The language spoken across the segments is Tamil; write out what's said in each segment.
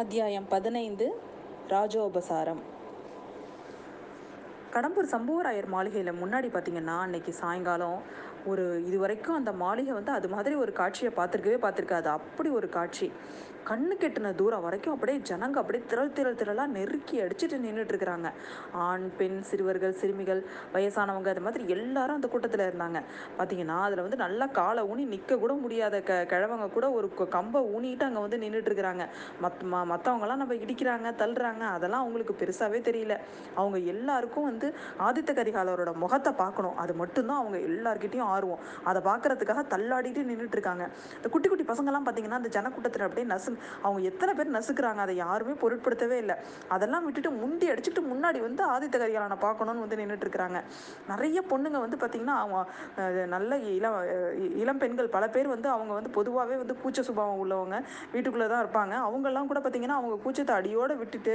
அத்தியாயம் பதினைந்து ராஜோபசாரம். கடம்பூர் சம்புவராயர் மாளிகையில் முன்னாடி பார்த்தீங்கன்னா அன்னைக்கு சாயங்காலம் ஒரு இது வரைக்கும் அந்த மாளிகை வந்து அது மாதிரி ஒரு காட்சியை பார்த்துருக்கவே பார்த்துருக்காது. அப்படி ஒரு காட்சி. கண்ணு கெட்டின தூரம் வரைக்கும் அப்படியே ஜனங்க அப்படியே திரள் திரள் திரளாக நெருக்கி அடிச்சுட்டு நின்றுட்டு இருக்கிறாங்க. ஆண் பெண் சிறுவர்கள் சிறுமிகள் வயசானவங்க அது மாதிரி எல்லாரும் அந்த கூட்டத்தில் இருந்தாங்க. பார்த்தீங்கன்னா அதில் வந்து நல்லா காலை ஊனி நிற்க கூட முடியாத க கிழவங்க கூட ஒரு கம்பை ஊனிட்டு அங்கே வந்து நின்றுட்டு இருக்கிறாங்க. மத் ம மற்றவங்களாம் நம்ம இடிக்கிறாங்க தள்ளுறாங்க அதெல்லாம் அவங்களுக்கு பெருசாகவே தெரியல. அவங்க எல்லாருக்கும் வந்து ஆதித்த கரிகாலரோட முகத்தை பார்க்கணும். அது மட்டும்தான் அவங்க எல்லார்கிட்டயும் ஆர்வம். அதை பார்க்கறதுக்காக தள்ளாடிட்டு நின்றுட்டு இருக்காங்க. இந்த குட்டி குட்டி பசங்கள்லாம் பார்த்தீங்கன்னா அந்த ஜனக்கூட்டத்தில் அப்படியே நசு அவங்க எத்தனை பேர் நசுக்கிறாங்க அதை யாருமே பொருட்படுத்தவே இல்லை. அதெல்லாம் விட்டுட்டு முண்டி அடிச்சுட்டு முன்னாடி வந்து ஆதித்த கரிகாலனை பார்க்கணும்னு வந்து நின்றுட்டு இருக்கிறாங்க. நிறைய பொண்ணுங்க வந்து பார்த்தீங்கன்னா அவங்க நல்ல இளம் இளம் பெண்கள். பல பேர் வந்து அவங்க வந்து பொதுவாகவே வந்து கூச்ச சுபாவம் உள்ளவங்க. வீட்டுக்குள்ளே தான் இருப்பாங்க. அவங்கெல்லாம் கூட பார்த்தீங்கன்னா அவங்க கூச்சத்தை அடியோடு விட்டுட்டு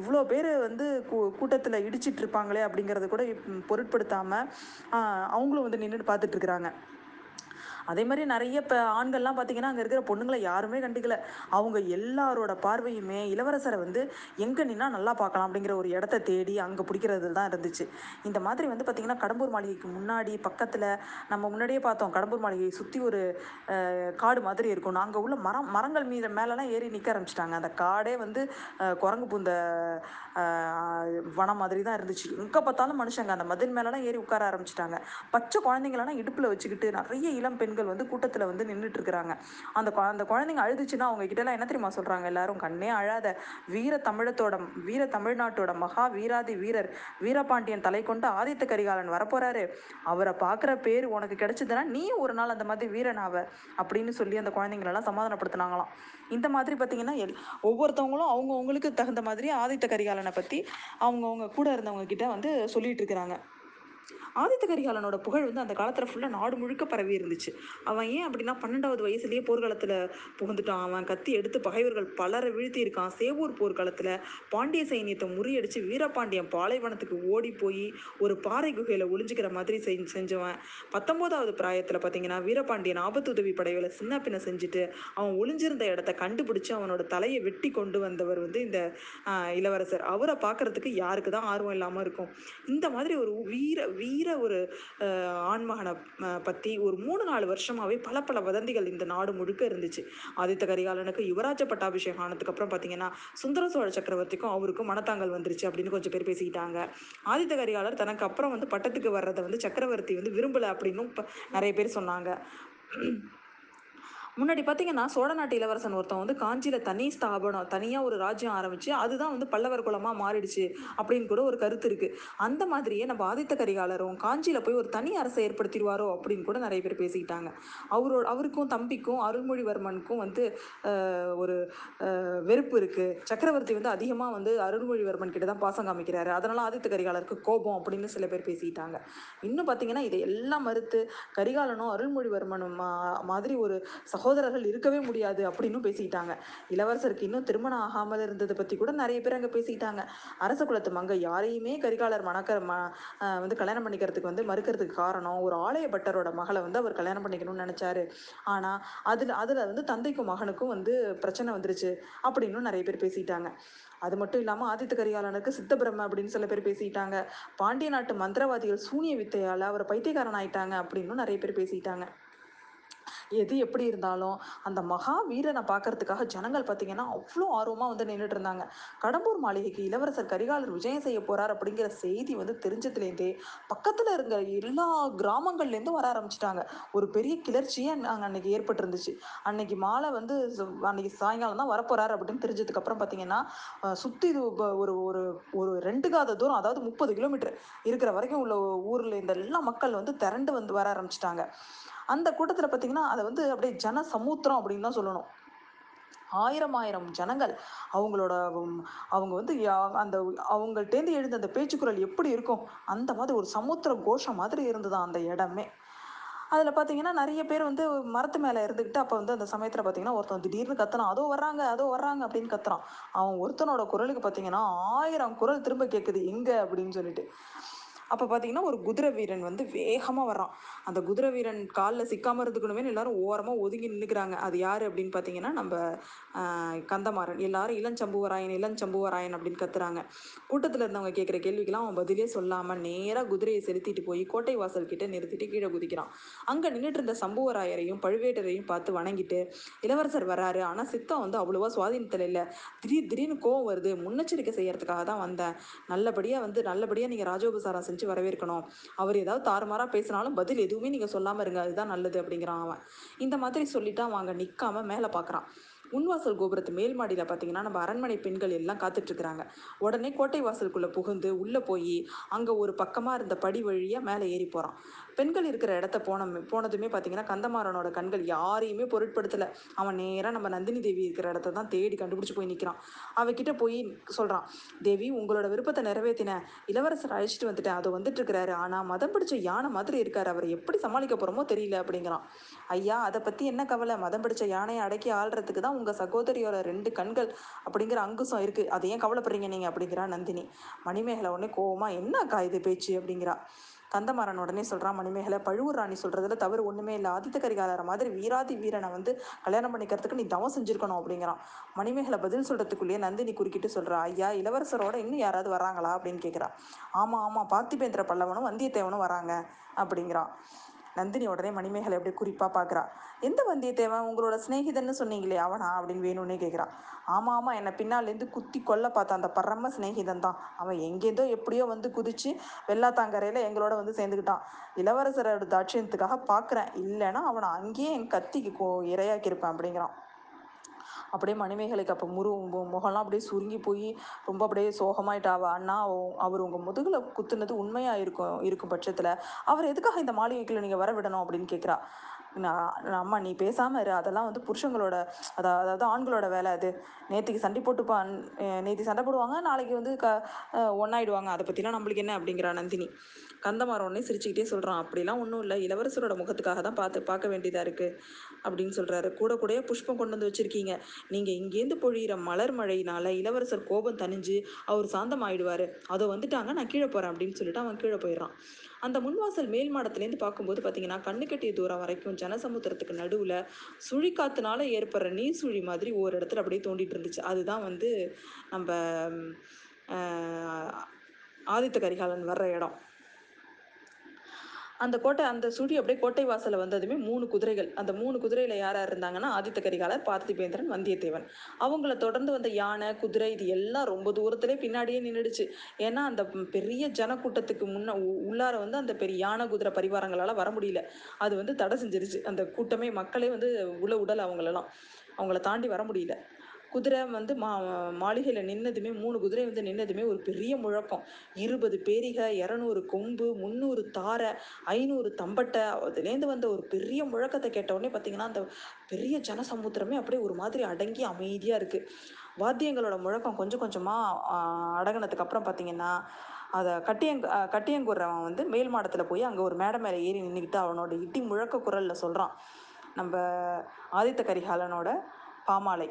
இவ்வளோ பேர் வந்து கூ கூட்டத்தில் இடிச்சிட்டு இருப்பாங்களே அப்படிங்கிறத கூட பொருட்படுத்தாமல் அவங்களும் வந்து நின்றுட்டு பார்த்துட்டு இருக்கிறாங்க. அதே மாதிரி நிறைய இப்போ ஆண்கள்லாம் பார்த்தீங்கன்னா அங்கே இருக்கிற பொண்ணுங்களை யாருமே கண்டுக்கல. அவங்க எல்லாரோட பார்வையுமே இளவரசரை வந்து எங்கே நின்னா நல்லா பார்க்கலாம் அப்படிங்கிற ஒரு இடத்த தேடி அங்கே பிடிக்கிறது தான் இருந்துச்சு. இந்த மாதிரி வந்து பார்த்திங்கன்னா கடம்பூர் மாளிகைக்கு முன்னாடி பக்கத்தில் நம்ம முன்னாடியே பார்த்தோம். கடம்பூர் மாளிகையை சுற்றி ஒரு காடு மாதிரி இருக்கும். அங்கே உள்ள மரம் மரங்கள் மீது மேலெலாம் ஏறி நிற்க ஆரம்பிச்சிட்டாங்க. அந்த காடே வந்து குரங்கு பூந்த வனம் மாதிரி தான் இருந்துச்சு. எங்கே பார்த்தாலும் மனுஷங்க அந்த மதில் மேலெலாம் ஏறி உட்கார ஆரம்பிச்சிட்டாங்க. பச்சை குழந்தைங்களெல்லாம் இடுப்பில் வச்சுக்கிட்டு நிறைய இளம் பெண்கள் வந்து கூட்டத்தில் வந்து நின்றுட்டு இருக்கிறாங்க அந்த அந்த குழந்தைங்க அழுதுச்சுன்னா அவங்க கிட்டலாம் என்ன தெரியுமா சொல்கிறாங்க எல்லாரும்? கண்ணே அழாத வீர தமிழத்தோட வீர தமிழ்நாட்டோட மகா வீராதி வீரர் வீரபாண்டியன் தலை கொண்டு ஆதித்த கரிகாலன் வரப்போறாரு. அவரை பார்க்குற பேர் உனக்கு கிடைச்சதுன்னா நீ ஒரு நாள் அந்த மாதிரி வீரனாவ அப்படின்னு சொல்லி அந்த குழந்தைங்களெல்லாம் சமாதானப்படுத்தினாங்களாம். இந்த மாதிரி பார்த்தீங்கன்னா எல் ஒவ்வொருத்தவங்களும் அவங்கவுங்களுக்கு தகுந்த மாதிரி ஆதித்த கரிகாலனை பற்றி அவங்கவுங்க கூட இருந்தவங்க கிட்ட வந்து சொல்லிட்டு இருக்கிறாங்க ஆதித்த கரிகாலனோட புகழ் வந்து அந்த காலத்தில் ஃபுல்லாக நாடு முழுக்க பரவி இருந்துச்சு. அவன் ஏன் அப்படின்னா பன்னெண்டாவது வயசுலேயே போர்க்களத்தில் புகுந்துட்டான். அவன் கத்தி எடுத்து பகைவர்கள் பலரை வீழ்த்தி இருக்கான் சேவூர் போர்க்களத்தில் பாண்டிய சைனியத்தை முறியடிச்சு வீரபாண்டியன் பாலைவனத்துக்கு ஓடி போய் ஒரு பாறை குகையில் ஒளிஞ்சுக்கிற மாதிரி செஞ்சு செஞ்சவன். பத்தொம்போதாவது பிராயத்தில் பார்த்தீங்கன்னா வீரபாண்டியன் ஆபத்து உதவி படைகளை சின்ன பின்ன செஞ்சுட்டு அவன் ஒளிஞ்சிருந்த இடத்த கண்டுபிடிச்சு அவனோட தலையை வெட்டி கொண்டு வந்தவர் வந்து இந்த இளவரசர். அவரை பார்க்கறதுக்கு யாருக்கு தான் ஆர்வம் இல்லாமல் இருக்கும். இந்த மாதிரி ஒரு வீர வீர ஒரு ஆண்மகனை பற்றி ஒரு மூணு நாலு வருஷமாவே பல பல வதந்திகள் இந்த நாடு முழுக்க இருந்துச்சு. ஆதித்த கரிகாலனுக்கு யுவராஜ பட்டாபிஷேகம் ஆனதுக்கு அப்புறம் பார்த்தீங்கன்னா சுந்தர சோழ சக்கரவர்த்திக்கும் அவருக்கும் மனத்தாங்கல் வந்துருச்சு அப்படின்னு கொஞ்சம் பேர் பேசிக்கிட்டாங்க. ஆதித்த கரிகாலர் தனக்கு அப்புறம் வந்து பட்டத்துக்கு வர்றதை வந்து சக்கரவர்த்தி வந்து விரும்பல அப்படின்னும் நிறைய பேர் சொன்னாங்க. முன்னாடி பார்த்தீங்கன்னா சோழ நாட்டு இளவரசன் ஒருத்தன் வந்து காஞ்சியில் தனி ஸ்தாபனம் தனியாக ஒரு ராஜ்யம் ஆரம்பிச்சு அதுதான் வந்து பல்லவர் குலமாக மாறிடுச்சு அப்படின்னு கூட ஒரு கருத்து இருக்கு. அந்த மாதிரியே நம்ம ஆதித்த கரிகாலரும் காஞ்சியில் போய் ஒரு தனி அரசை ஏற்படுத்திடுவாரோ அப்படின்னு கூட நிறைய பேர் பேசிக்கிட்டாங்க. அவரோட அவருக்கும் தம்பிக்கும் அருள்மொழிவர்மனுக்கும் வந்து ஒரு வெறுப்பு இருக்கு. சக்கரவர்த்தி வந்து அதிகமாக வந்து அருள்மொழிவர்மன் கிட்ட தான் பாசம் காமிக்கிறாரு. அதனால ஆதித்த கரிகாலருக்கு கோபம் அப்படின்னு சில பேர் பேசிக்கிட்டாங்க. இன்னும் பார்த்தீங்கன்னா இதை எல்லாம் மறுத்து கரிகாலனும் அருள்மொழிவர்மனும் மா- மாதிரி ஒரு சகோதரர்கள் இருக்கவே முடியாது அப்படின்னு பேசிக்கிட்டாங்க. இளவரசருக்கு இன்னும் திருமணம் ஆகாமல் இருந்ததை பற்றி கூட நிறைய பேர் அங்கே பேசிக்கிட்டாங்க. அரச குலத்து மங்க யாரையுமே கரிகாலர் மணக்க ம வந்து கல்யாணம் பண்ணிக்கிறதுக்கு வந்து மறுக்கிறதுக்கு காரணம் ஒரு ஆலய பட்டரோட மகளை வந்து அவர் கல்யாணம் பண்ணிக்கணும்னு நினச்சாரு. ஆனால் அதில் அதில் வந்து தந்தைக்கும் மகனுக்கும் வந்து பிரச்சனை வந்துருச்சு அப்படின்னு நிறைய பேர் பேசிட்டாங்க அது மட்டும் இல்லாமல் ஆதித்த கரிகாலனுக்கு சித்தபிரம அப்படின்னு சில பேர் பேசிட்டாங்க பாண்டிய நாட்டு மந்திரவாதிகள் சூனிய வித்தையால் அவர் பைத்தியக்காரன் ஆயிட்டாங்க அப்படின்னு நிறைய பேர் பேசிட்டாங்க எது எப்படி இருந்தாலும் அந்த மகா வீரனை பார்க்கறதுக்காக ஜனங்கள் பார்த்தீங்கன்னா அவ்வளோ ஆர்வமாக வந்து நின்றுட்டு இருந்தாங்க. கடம்பூர் மாளிகைக்கு இளவரசர் கரிகாலர் விஜயம் செய்ய போறார் அப்படிங்கிற செய்தி வந்து தெரிஞ்சதுலேருந்தே பக்கத்தில் இருந்த எல்லா கிராமங்கள்லேருந்தும் வர ஆரம்பிச்சிட்டாங்க. ஒரு பெரிய கிளர்ச்சியே அங்கே அன்னைக்கு ஏற்பட்டிருந்துச்சு. அன்னைக்கு மாலை வந்து அன்னைக்கு சாயங்காலம் தான் வரப்போறாரு அப்படின்னு தெரிஞ்சதுக்கு அப்புறம் பார்த்தீங்கன்னா சுத்தி இது ஒரு ஒரு ஒரு ரெண்டு காத தூரம் அதாவது முப்பது கிலோமீட்டர் இருக்கிற வரைக்கும் உள்ள ஊரில் இந்த எல்லா மக்கள் வந்து திரண்டு வந்து வர ஆரம்பிச்சிட்டாங்க. அந்த கூட்டத்தில் பார்த்தீங்கன்னா அதை வந்து அப்படியே ஜன சமுத்திரம் அப்படின்னு தான் சொல்லணும். ஆயிரம் ஆயிரம் ஜனங்கள் அவங்களோட அவங்க வந்து யா- அந்த அவங்கள்ட்டேருந்து எழுந்த அந்த பேச்சுக்குரல் எப்படி இருக்கும்? அந்த மாதிரி ஒரு சமுத்திர கோஷம் மாதிரி இருந்தது அந்த இடமே. அதில் பார்த்தீங்கன்னா நிறைய பேர் வந்து மரத்து மேலே இருந்துக்கிட்டு அப்போ வந்து அந்த சமயத்தில் பார்த்தீங்கன்னா ஒருத்தன் திடீர்னு கத்துறான் அதோ வர்றாங்க அதோ வர்றாங்க அப்படின்னு கத்துறான். அவன் ஒருத்தனோட குரலுக்கு பார்த்தீங்கன்னா ஆயிரம் குரல் திரும்ப கேட்குது எங்கே? அப்படின்னு சொல்லிட்டு. அப்போ பார்த்தீங்கன்னா ஒரு குதிரை வீரன் வந்து வேகமாக வர்றான். அந்த குதிரை வீரன் காலில் சிக்காமல் இருந்துக்கணுமே எல்லாரும் ஓரமாக ஒதுங்கி நின்றுக்கிறாங்க அது யார் அப்படின்னு பார்த்தீங்கன்னா நம்ம கந்தமாறன். எல்லாரும் இளஞ்சம்புவராயன் இளஞ்சம்புவராயன் அப்படின்னு கத்துறாங்க. கூட்டத்தில் இருந்தவங்க கேட்குற கேள்விக்கெல்லாம் அவன் பதிலே சொல்லாமல் நேராக குதிரையை செலுத்திட்டு போய் கோட்டை வாசல் கிட்ட நிறுத்திட்டு கீழே குதிக்கிறான். அங்கே நின்றுட்டு இருந்த சம்புவராயரையும் பழுவேட்டரையும் பார்த்து வணங்கிட்டு இளவரசர் வராரு ஆனால் சித்தம் வந்து அவ்வளோவா சுவாதீனத்தில் இல்லை. திடீர் திடீர்னு கோவம் வருது. முன்னெச்சரிக்கை செய்யறதுக்காக தான் வந்தேன். நல்லபடியாக வந்து நல்லபடியாக நீங்கள் ராஜோபசாரம் செஞ்சு வரவேற்கணும். அவர் ஏதாவது தாறுமாறாக பேசினாலும் பதில் எதுவுமே நீங்கள் சொல்லாமல் இருங்க. அதுதான் நல்லது அப்படிங்கிறான் அவன். இந்த மாதிரி சொல்லிட்டு அவன் அங்கே நிற்காம மேலே பார்க்குறான் முன்வாசல் கோபுரத்து மேல் மாடியில் பார்த்தீங்கன்னா நம்ம அரண்மனை பெண்கள் எல்லாம் காத்துட்டு இருக்கிறாங்க உடனே கோட்டை வாசலுக்குள்ளே புகுந்து உள்ளே போய் அங்கே ஒரு பக்கமாக இருந்த படி வழியாக மேலே ஏறி போகிறான் பெண்கள் இருக்கிற இடத்த போன போனதுமே பார்த்தீங்கன்னா கந்தமாறனோட கண்கள் யாரையுமே பொருட்படுத்தலை. அவன் நேராக நம்ம நந்தினி தேவி இருக்கிற இடத்த தான் தேடி கண்டுபிடிச்சு போய் நிற்கிறான் அவகிட்ட போய் சொல்கிறான் தேவி உங்களோட விருப்பத்தை நிறைவேற்றினேன் இளவரசர் அழைச்சிட்டு வந்துட்டேன். அது வந்துட்டு இருக்கிறாரு ஆனால் மதம் பிடிச்ச யானை மாதிரி இருக்காரு. அவரை எப்படி சமாளிக்க போகிறோமோ தெரியல அப்படிங்கிறான். ஐயா அதை பற்றி என்ன கவலை? மதம் பிடிச்ச யானையை அடக்கி ஆள்றதுக்கு தான் உங்கள் சகோதரியோட ரெண்டு கண்கள் அப்படிங்கிற அங்குசம் இருக்குது அதை ஏன் கவலைப்படுறீங்க நீங்கள் அப்படிங்கிறா நந்தினி. மணிமேகலை உடனே கோவமா என்னக்கா இது பேச்சு? அப்படிங்கிறா. கந்தமாறன் உடனே சொல்கிறான் மணிமேகலை பழுவூர் ராணி சொல்கிறதுல தவறு ஒன்றுமே இல்லை. ஆதித்த கரிகாலர மாதிரி வீராதி வீரனை வந்து கல்யாணம் பண்ணிக்கிறதுக்கு நீ தவம் செஞ்சுருக்கணும் அப்படிங்கிறான். மணிமேகலை பதில் சொல்கிறதுக்குள்ளேயே நந்தினி குறுக்கிட்டு சொல்கிறா ஐயா இளவரசரோட இன்னும் யாராவது வராங்களா அப்படின்னு கேட்குறா ஆமாம் ஆமாம் பார்த்திபேந்திர பல்லவனும் வந்தியத்தேவனும் வராங்க அப்படிங்கிறான். நந்தினி உடனே மணிமேகலை அப்படியே குறிப்பாக பார்க்குறா எந்த வந்தியத்தேவன்? உங்களோட சிநேகிதன்னு சொன்னீங்களே அவனா? அப்படின்னு வேணும்னே கேட்குறான் ஆமாம் ஆமாம் என்னை பின்னாலேருந்து குத்தி கொல்ல பார்த்த அந்த பரம சிநேகிதன் தான். அவன் எங்கேருந்தோ எப்படியோ வந்து குதிச்சு வெள்ளாத்தாங்கரையில் எங்களோட வந்து சேர்ந்துக்கிட்டான் இளவரசரோட தாட்சியத்துக்காக பார்க்குறேன் இல்லைன்னா அவனை அங்கேயே என் கத்திக்கு கோ இரையாக்கியிருப்பேன் அப்படிங்கிறான். அப்படியே மணிமேகலைக்கு அப்போ முரு முகம்லாம் அப்படியே சுருங்கி போய் ரொம்ப அப்படியே சோகமாயிட்டாவா அண்ணா அவர் உங்கள் முதுகில் குத்துனது உண்மையாக இருக்கும் இருக்கும் பட்சத்தில் அவர் எதுக்காக இந்த மாளிகைக்குள்ள நீங்கள் வர விடணும் அப்படின்னு கேட்குறா நான் அம்மா நீ பேசாமல் இரு. அதெல்லாம் வந்து புருஷங்களோட அதா அதாவது ஆண்களோட வேலை அது. நேற்றுக்கு சண்டை போட்டுப்பான் நேற்று சண்டை போடுவாங்க நாளைக்கு வந்து க ஒன்றாயிடுவாங்க அதை பற்றிலாம் நம்மளுக்கு என்ன அப்படிங்கிறா நந்தினி. கந்தமார உடனே சிரிச்சுக்கிட்டே சொல்கிறான் அப்படிலாம் ஒன்றும் இல்லை. இளவரசரோட முகத்துக்காக தான் பார்த்து பார்க்க வேண்டியதாக இருக்குது அப்படின்னு சொல்கிறாரு கூட கூடயே புஷ்பம் கொண்டு வந்து வச்சுருக்கீங்க. நீங்கள் இங்கேருந்து பொழியிற மலர் மழையினால இளவரசர் கோபம் தணிஞ்சு அவர் சாந்தமாயிடுவார். அதோ வந்துட்டாங்க நான் கீழே போகிறேன் அப்படின்னு சொல்லிட்டு அவன் கீழே போயிடுறான். அந்த முன்வாசல் மேல் மாடத்துலேருந்து பார்க்கும்போது பார்த்தீங்கன்னா கண்ணு கட்டிய தூரம் வரைக்கும் ஜனசமுத்திரத்துக்கு நடுவில் சுழிக்காத்துனால ஏற்படுற நீர் சுழி மாதிரி ஒரு இடத்துல அப்படியே தோண்டிட்டு இருந்துச்சு அதுதான் வந்து நம்ம ஆதித்த கரிகாலன் வர்ற இடம். அந்த கோட்டை அந்த சுழி அப்படியே கோட்டை வாசல்ல வந்ததுமே மூணு குதிரைகள். அந்த மூணு குதிரையில் யார் யார் இருந்தாங்கன்னா ஆதித்த கரிகாலர் பார்த்திபேந்திரன் வந்தியத்தேவன். அவங்கள தொடர்ந்து வந்த யானை குதிரை இது எல்லாம் ரொம்ப தூரத்திலே பின்னாடியே நின்றுடுச்சு ஏன்னா அந்த பெரிய ஜனக்கூட்டத்துக்கு முன்ன உ- உள்ளார வந்து அந்த பெரிய யானை குதிரை பரிவாரங்களால் வர முடியல. அது வந்து தடை செஞ்சிருச்சு. அந்த கூட்டமே மக்களே வந்து உள்ள உடல் அவங்களெல்லாம். அவங்கள தாண்டி வர முடியல. குதிரை வந்து மா மாளிகையில் நின்னதுமே மூணு குதிரை வந்து நின்னதுமே ஒரு பெரிய முழக்கம். இருபது பேரிகை இரநூறு கொம்பு முந்நூறு தாரை ஐநூறு தம்பட்டை அதுலேருந்து வந்த ஒரு பெரிய முழக்கத்தை கேட்டவுடனே பார்த்திங்கன்னா பார்த்தீங்கன்னா அந்த பெரிய ஜனசமுத்திரமே அப்படியே ஒரு மாதிரி அடங்கி அமைதியாக இருக்குது வாத்தியங்களோட முழக்கம் கொஞ்சம் கொஞ்சமாக அடங்கினதுக்கு அப்புறம் பார்த்தீங்கன்னா அதை கட்டியங் கட்டியங்குறவன் வந்து மேல் மாடத்தில் போய் அங்கே ஒரு மேடை மேலே ஏறி நின்றுக்கிட்டு அவனோட இடி முழக்க குரலில் சொல்கிறான் நம்ம ஆதித்த கரிகாலனோட பாமாலை.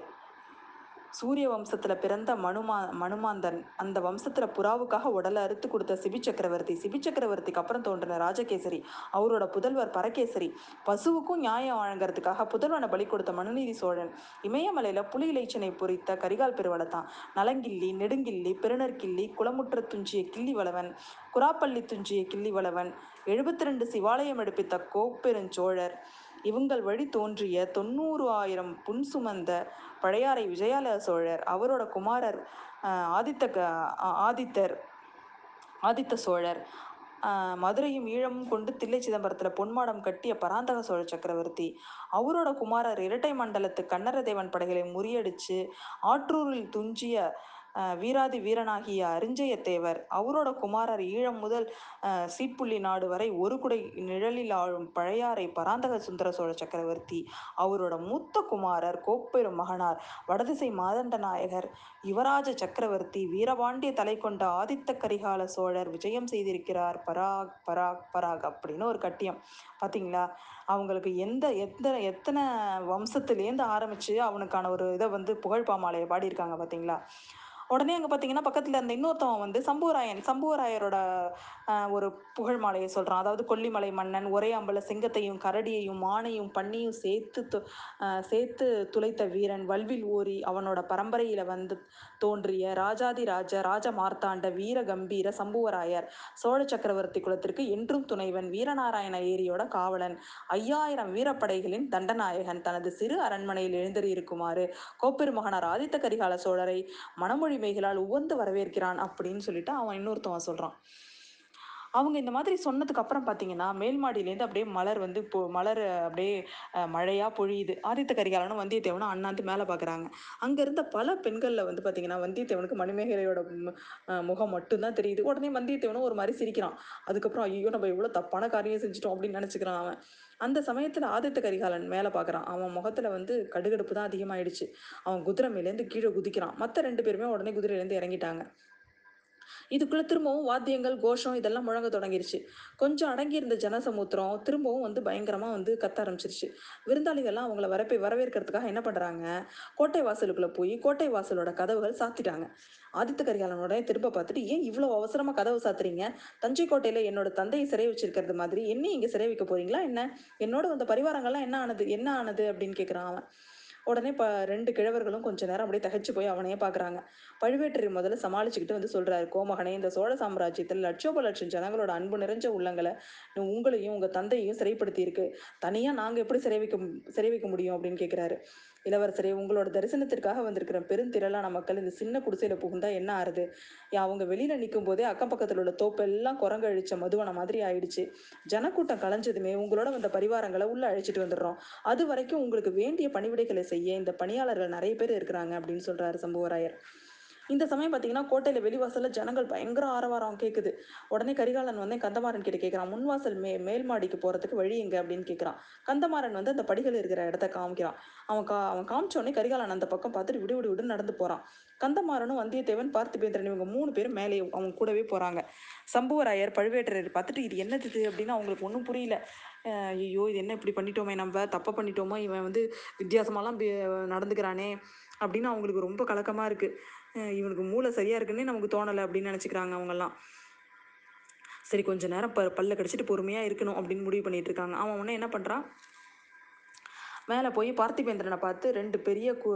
சூரிய வம்சத்தில் பிறந்த மனுமா மனுமாந்தன் அந்த வம்சத்தில் புறாவுக்காக உடலை அறுத்து கொடுத்த சிபி சக்கரவர்த்தி. சிபி சக்கரவர்த்திக்கு அப்புறம் தோன்றின ராஜகேசரி அவரோட புதல்வர் பரகேசரி. பசுவுக்கும் நியாயம் வழங்குறதுக்காக புதல்வனை பலி கொடுத்த மனுநீதி சோழன். இமயமலையில் புலி இலைச்சனை பொறித்த கரிகால் பெருவளத்தான் நலங்கிள்ளி நெடுங்கிள்ளி பெருநர்கிள்ளி குளமுற்ற துஞ்சிய கிள்ளி வளவன் குராப்பள்ளி துஞ்சிய கிள்ளி வளவன் எழுபத்தி ரெண்டு சிவாலயம் எடுப்பித்த கோப்பெருஞ்சோழர் இவங்கள் வழி தோன்றிய தொண்ணூறு ஆயிரம் புன் சுமந்த பழையாறை விஜயாலய சோழர் அவரோட குமாரர் ஆதித்த க- ஆதித்தர் ஆதித்த சோழர் மதுரையும் ஈழமும் கொண்டு தில்லை சிதம்பரத்தில் பொன்மாடம் கட்டிய பராந்தக சோழ சக்கரவர்த்தி. அவரோட குமாரர் இரட்டை மண்டலத்து கன்னரதேவன் படைகளை முறியடிச்சு ஆற்றூரில் துஞ்சிய வீராதி வீரனாகிய அரிஞ்சயத்தேவர் அவரோட குமாரர் ஈழம் முதல் சீப்புள்ளி நாடு வரை ஒரு குடை நிழலில் ஆளும் பழையாறை பராந்தக சுந்தர சோழ சக்கரவர்த்தி அவரோட மூத்த குமாரர் கோப்பெரும் மகனார் வடதிசை மாதண்ட நாயகர் யுவராஜ சக்கரவர்த்தி வீரபாண்டிய தலை கொண்ட ஆதித்த கரிகால சோழர் விஜயம் செய்திருக்கிறார் பராக் பராக் பராக் அப்படின்னு ஒரு கட்டியம். பார்த்தீங்களா அவங்களுக்கு எந்த எத்தனை எத்தனை வம்சத்துலேருந்து ஆரம்பித்து அவனுக்கான ஒரு இதை வந்து புகழ் பாமாலையை பாடியிருக்காங்க பார்த்தீங்களா உடனே அங்கே பார்த்தீங்கன்னா பக்கத்தில் இருந்த இன்னொருத்தவன் வந்து சம்புவராயன் சம்புவராயரோட ஒரு புகழ் மாலையை சொல்கிறான் அதாவது கொல்லிமலை மன்னன் ஒரே அம்பல சிங்கத்தையும் கரடியையும் மானையும் பன்னியும் சேர்த்து து- சேர்த்து துளைத்த வீரன் வல்வில் ஓரி அவனோட பரம்பரையில் வந்து தோன்றிய ராஜாதி ராஜ ராஜ மார்த்தாண்ட வீர கம்பீர சம்புவராயர் சோழ சக்கரவர்த்தி குலத்திற்கு என்றும் துணைவன் வீரநாராயண ஏரியோட காவலன் ஐயாயிரம் வீரப்படைகளின் தண்டநாயகன் தனது சிறு அரண்மனையில் எழுந்தறியிருக்குமாறு கோப்பெருமகனார் ஆதித்த கரிகால சோழரை மணமொழி மேகலால் உவந்து வரவேற்கிறான் அப்படின்னு சொல்லிட்டு அவன் இன்னொருத்தவன் சொல்கிறான் அவங்க இந்த மாதிரி சொன்னதுக்கு அப்புறம் பார்த்தீங்கன்னா மேல் மாடியிலேருந்து அப்படியே மலர் வந்து இப்போ மலர் அப்படியே மழையாக மழையா பொழியுது. ஆதித்த கரிகாலனும் வந்தியத்தேவனும் அண்ணாந்து மேலே பார்க்குறாங்க அங்கே இருந்த பல பெண்களில் வந்து பார்த்தீங்கன்னா வந்தியத்தேவனுக்கு மணிமேகலையோட முகம் மட்டும்தான் தெரியுது. உடனே வந்தியத்தேவனும் ஒரு மாதிரி சிரிக்கிறான். அதுக்கப்புறம் ஐயோ நம்ம இவ்வளோ தப்பான காரியம் செஞ்சுட்டோம் அப்படின்னு நினச்சிக்கிறான் அவன். அந்த சமயத்தில் ஆதித்த கரிகாலன் மேலே பார்க்குறான் அவன் முகத்தில் வந்து கடுகடுப்பு தான் அதிகமாயிடுச்சு. அவன் குதிரை மேலேருந்து கீழே குதிக்கிறான். மற்ற ரெண்டு பேருமே உடனே குதிரையிலேருந்து இறங்கிட்டாங்க. இதுக்குள்ள திரும்பவும் வாத்தியங்கள் கோஷம் இதெல்லாம் முழங்க தொடங்கிருச்சு. கொஞ்சம் அடங்கியிருந்த ஜனசமுத்திரம் திரும்பவும் வந்து பயங்கரமா வந்து கத்த ஆரம்பிச்சிருச்சு. விருந்தாளிகள்லாம் அவங்கள வரப்பே வரவேற்கிறதுக்காக என்ன பண்றாங்க? கோட்டை வாசலுக்குள்ள போய் கோட்டை வாசலோட கதவுகள் சாத்திட்டாங்க. ஆதித்த கரிகாலனோட திரும்ப பார்த்துட்டு ஏன் இவ்வளோ அவசரமா கதவு சாத்துறீங்க? தஞ்சை கோட்டையில என்னோட தந்தையை சிறை வச்சிருக்கிறது மாதிரி என்ன இங்க சிறை வைக்க போறீங்களா என்ன? என்னோட வந்த பரிவாரங்கள்லாம் என்ன ஆனது? என்ன ஆனது? அப்படின்னு கேட்குறான் அவன். உடனே ப ரெண்டு கிழவர்களும் கொஞ்ச நேரம் அப்படியே தகச்சு போய் அவனையே பார்க்குறாங்க பழுவேட்டரை முதல்ல சமாளிச்சுக்கிட்டு வந்து சொல்றாரு கோமகனே இந்த சோழ சாம்ராஜ்யத்தில் லட்சோப லட்சம் ஜனங்களோட அன்பு நிறைஞ்ச உள்ளங்களை உங்களையும் உங்க தந்தையையும் சிறைப்படுத்தி இருக்கு தனியா நாங்க எப்படி சிறை வைக்க சிறை வைக்க முடியும்? அப்படின்னு கேட்குறாரு இளவரசரே உங்களோட தரிசனத்திற்காக வந்திருக்கிற பெருந்திரளான மக்கள் இந்த சின்ன குடிசையில புகுந்தா என்ன ஆறுது? அவங்க வெளியில நிற்கும் போதே அக்கம் பக்கத்துல உள்ள தோப்பெல்லாம் குரங்கு அழிச்ச மதுவன மாதிரி ஆயிடுச்சு. ஜனக்கூட்டம் கலைஞ்சதுமே உங்களோட வந்த பரிவாரங்களை உள்ள அழைச்சிட்டு வந்துடுறோம். அது வரைக்கும் உங்களுக்கு வேண்டிய பணிவிடைகளை செய்ய இந்த பணியாளர்கள் நிறைய பேர் இருக்கிறாங்க அப்படின்னு சொல்றாரு சம்புவராயர். இந்த சமயம் பார்த்தீங்கன்னா கோட்டையில வெளிவாசல்ல ஜனங்கள் பயங்கர ஆரவாரம் கேட்குது உடனே கரிகாலன் வந்து கந்தமாறன் கிட்ட கேட்குறான் முன்வாசல் மே மேல் மாடிக்கு போறதுக்கு வழி எங்க? அப்படின்னு கேட்குறான் கந்தமாறன் வந்து அந்த படிகள் இருக்கிற இடத்த காமிக்கிறான். அவன் கா அவன் காமிச்ச உடனே கரிகாலன் அந்த பக்கம் பார்த்துட்டு விடு விடு விடு நடந்து போறான். கந்தமாறனும் வந்தியத்தேவன் பார்த்திபேந்திரன் இவங்க மூணு பேரும் மேலே அவங்க கூடவே போறாங்க. சம்புவராயர் பழுவேட்டரையர் பார்த்துட்டு இது என்னது அப்படின்னு அவங்களுக்கு ஒன்றும் புரியல. ஐயோ இது என்ன இப்படி பண்ணிட்டோமே நம்ம? தப்பை பண்ணிட்டோமோ? இவன் வந்து வித்தியாசமாலாம் நடந்துக்கிறானே? அப்படின்னு அவங்களுக்கு ரொம்ப கலக்கமாக இருக்குது இவனுக்கு மூளை சரியாக இருக்குன்னே நமக்கு தோணலை அப்படின்னு நினச்சிக்கிறாங்க அவங்கெல்லாம். சரி கொஞ்ச நேரம் ப பல்ல கடிச்சிட்டு பொறுமையாக இருக்கணும் அப்படின்னு முடிவு பண்ணிட்டு இருக்காங்க அவன் உடனே என்ன பண்ணுறான் மேலே போய் பார்த்திபேந்திரனை பார்த்து ரெண்டு பெரிய கு